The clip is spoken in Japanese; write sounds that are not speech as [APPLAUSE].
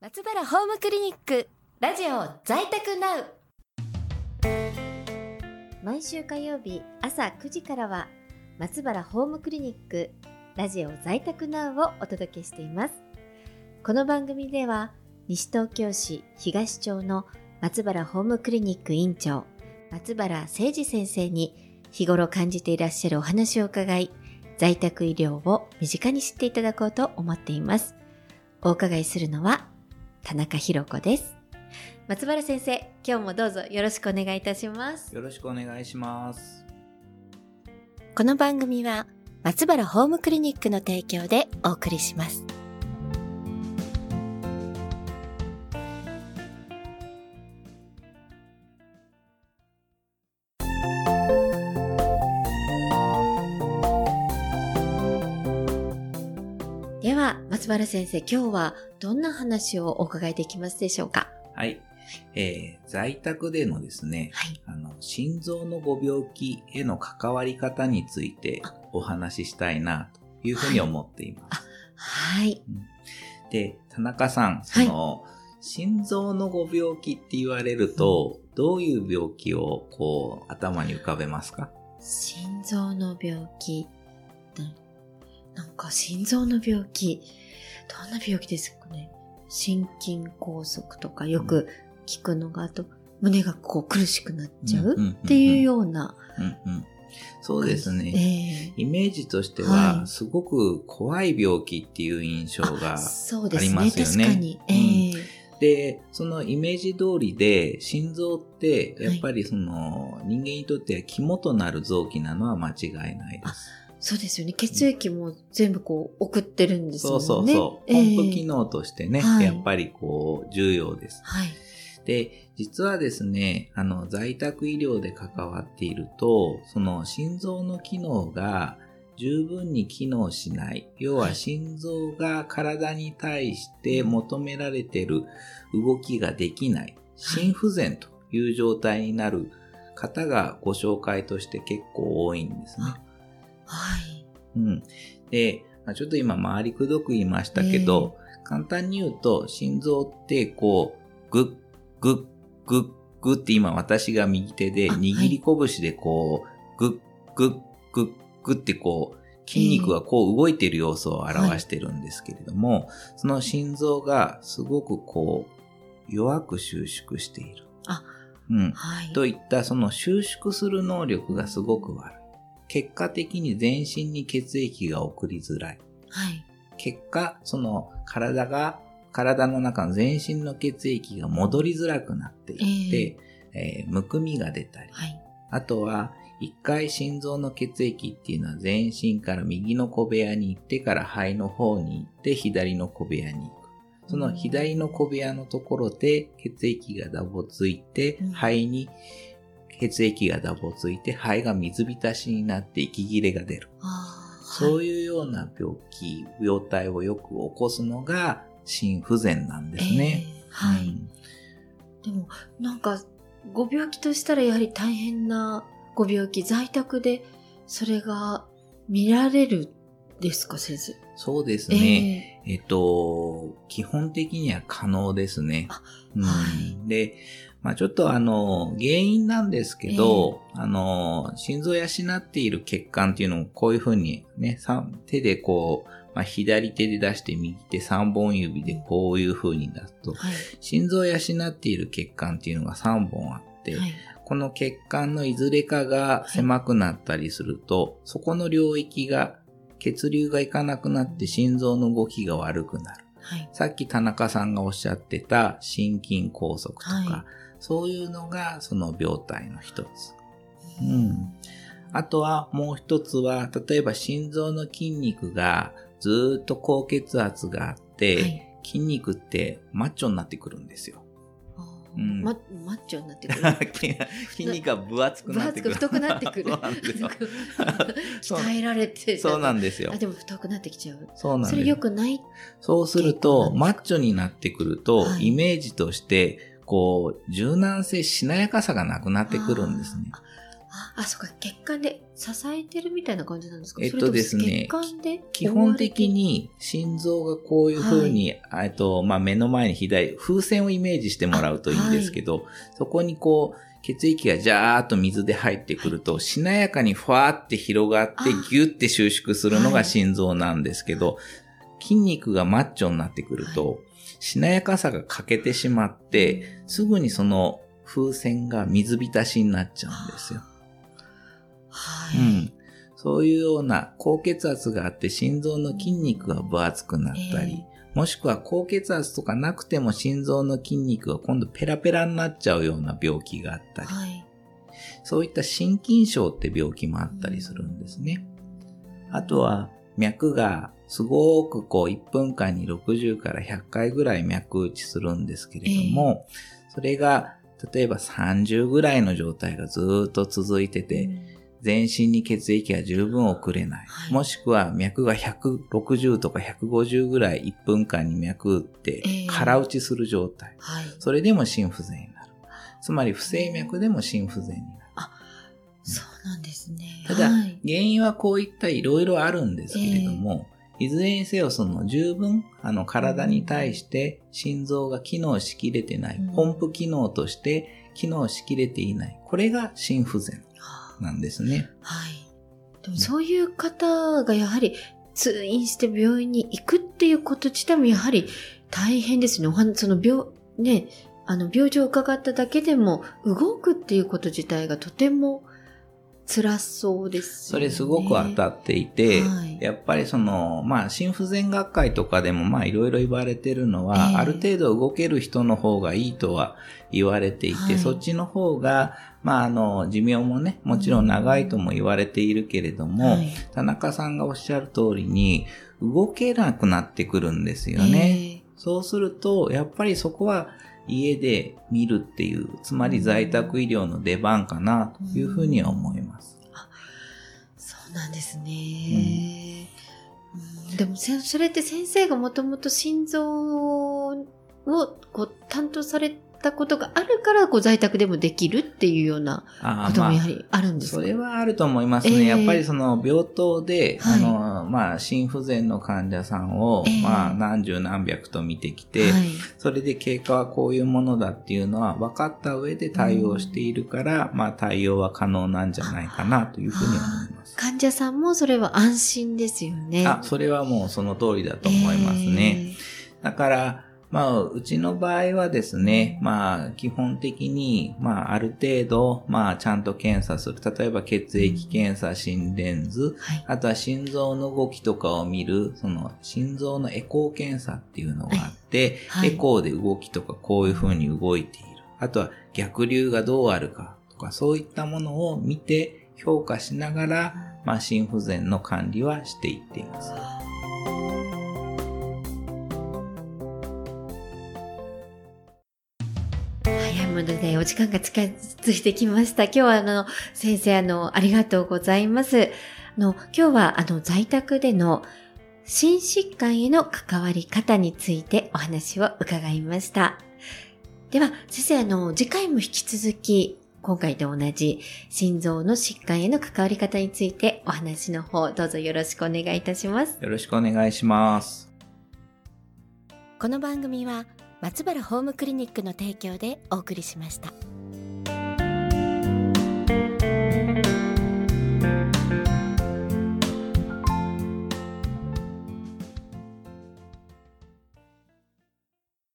松原ホームクリニックラジオ在宅ナウ。毎週火曜日朝9時からは松原ホームクリニックラジオ在宅ナウをお届けしています。この番組では西東京市東町の松原ホームクリニック院長松原誠二先生に日頃感じていらっしゃるお話を伺い在宅医療を身近に知っていただこうと思っています。お伺いするのは田中博子です。松原先生、今日もどうぞよろしくお願いいたします。よろしくお願いします。この番組は松原ホームクリニックの提供でお送りします。松原先生、今日はどんな話をお伺いできますでしょうか？はい。えー、在宅でのですね、はい。あの、心臓のご病気への関わり方についてお話ししたいな、というふうに思っています。はい。で、田中さん、その、心臓のご病気って言われると、どういう病気をこう頭に浮かべますか？心臓の病気。ななんか心臓の病気。どんな病気ですかね心筋梗塞とかよく聞くのが、あと胸がこう苦しくなっちゃううんうんうんうんっていうような。うんうん。そうですね。ええイメージとしてはは、すごく怖い病気っていう印象があそうですありね。ますよね確かに。ええで、そのイメージ通りで、心臓って、やっぱりその、人間にとっては肝となる臓器なのは間違いないです。そうですよね。血液も全部こう送ってるんですもそんね。うそうそう。ええポンプ機能としてね、はいやっぱりこう、重要です。はい。で、実はですね、あの、在宅医療で関わっていると、その心臓の機能が十分に機能しない。要は心臓が体に対して求められている動きができない。心不全という状態になる方がご紹介として結構多いんですね。はい。うん。で、まあちょっと今回りくどく言いましたけど、簡単に言うと、心臓ってこう、グッ、グッ、グッ、グッって今私が右手であ握り拳でこう、グッ、グッ、グッ、グッってこう、筋肉がこう動いている様子を表してるんですけれども、その心臓がすごくこう、弱く収縮している。あ、うん。はい。といったその収縮する能力がすごく悪い。結果的に全身に血液が送りづらい。はい。結果、その体が、体の中の全身の血液が戻りづらくなっていって、えーむくみが出たり、はい。あとは、一回心臓の血液っていうのは全身から右の小部屋に行ってから肺の方に行って左の小部屋に行く。その左の小部屋のところで血液がダボついてうん、肺に血液がダボついて、肺が水浸しになって息切れが出る。そういいうような病気、病態をよく起こすのが心不全なんですね。ええはい。うんでも、なんか、ご病気としたらやはり大変なご病気、在宅でそれが見られるですか、先生？そうですね。えっと、基本的には可能ですねあ。うんはいで、まあちょっとあの、原因なんですけど、あの、心臓を養っている血管っていうのをこういうふうにね、さ手でこう、まあ、左手で出して右手3本指でこういうふうに出すと、はい。心臓を養っている血管っていうのが3本あって、はい。この血管のいずれかが狭くなったりすると、そこの領域が血流がいかなくなって心臓の動きが悪くなる。はい。さっき田中さんがおっしゃってた心筋梗塞とか、はいそういうのがその病態の一つ。うん。あとはもう一つは、例えば心臓の筋肉がずーっと高血圧があって、はい筋肉ってマッチョになってくるんですよ。うんママッチョになってくる。[LAUGHS] 筋肉が分厚く分なってくる。厚く太くなってくる。鍛えられて。そうなんですよ [LAUGHS] あ、。でも太くなってきちゃう。そうなんそれ良くない？そうすると、マッチョになってくると、はいイメージとして、こう、柔軟性、しなやかさがなくなってくるんですね。ああ、そっか、血管で支えてるみたいな感じなんですか？えっとですね基本的に心臓がこういう風に、えっと、まあ、目の前に左、風船をイメージしてもらうといいんですけど、そこにこう、血液がジャーっと水で入ってくると、しなやかにふわーって広がってギュッて収縮するのが心臓なんですけど、筋肉がマッチョになってくると、しなやかさが欠けてしまって、すぐにその風船が水浸しになっちゃうんですよ。はい。うん。そういうような高血圧があって心臓の筋肉が分厚くなったり、もしくは高血圧とかなくても心臓の筋肉が今度ペラペラになっちゃうような病気があったり、はい。そういった心筋症って病気もあったりするんですね。あとは脈がすごくこう1分間に60から100回ぐらい脈打ちするんですけれども、それが例えば30ぐらいの状態がずーっと続いてて、全身に血液が十分送れない。はいもしくは脈が160とか150ぐらい1分間に脈打ってええ空打ちする状態。はい。それでも心不全になる。つまり不整脈でも心不全になる。そうなんですね。ただ、はい。原因はこういったいろいろあるんですけれども、いずれにせよその十分あの体に対して心臓が機能しきれてない、うんポンプ機能として機能しきれていない。これが心不全なんですね。はい。でもそういう方がやはり通院して病院に行くっていうこと自体もやはり大変ですね。その病、ね、あの病状を伺っただけでも動くっていうこと自体がとても辛そうですよね。それすごく当たっていて、はいやっぱりその、まあ、心不全学会とかでもまあいろいろ言われてるのは、ええある程度動ける人の方がいいとは言われていて、はいそっちの方が、まあ、あの、寿命もね、もちろん長いとも言われているけれども、はい田中さんがおっしゃる通りに、動けなくなってくるんですよね。そうすると、やっぱりそこは家で見るっていう、つまり在宅医療の出番かなというふうには思います。なんですね。うんでも、それって先生がもともと心臓をこう担当されてたことがあるから、こう在宅でもできるっていうようなあこともやはりあるんですか、それはあると思いますね。ええやっぱりその病棟で、はいあの、まあ、心不全の患者さんを、ええまあ、何十何百と見てきて、はい。それで経過はこういうものだっていうのは分かった上で対応しているから、まあ、対応は可能なんじゃないかなというふうに思います。患者さんもそれは安心ですよね。あ、それはもうその通りだと思いますね。だから、まあ、うちの場合はですね、まあ、基本的に、まあ、ある程度、まあ、ちゃんと検査する。例えば、血液検査、心電図、はい。あとは心臓の動きとかを見る、その、心臓のエコー検査っていうのがあって、はいエコーで動きとかこういう風に動いている。あとは、逆流がどうあるかとか、そういったものを見て、評価しながら、まあ、心不全の管理はしていっています。ものでお時間が近づいてきました。今日はあの、先生あの、ありがとうございます。あの、今日はあの、在宅での心疾患への関わり方についてお話を伺いました。では、先生あの、次回も引き続き、今回と同じ心臓の疾患への関わり方についてお話の方どうぞよろしくお願いいたします。よろしくお願いします。この番組は松原ホームクリニックの提供でお送りしました。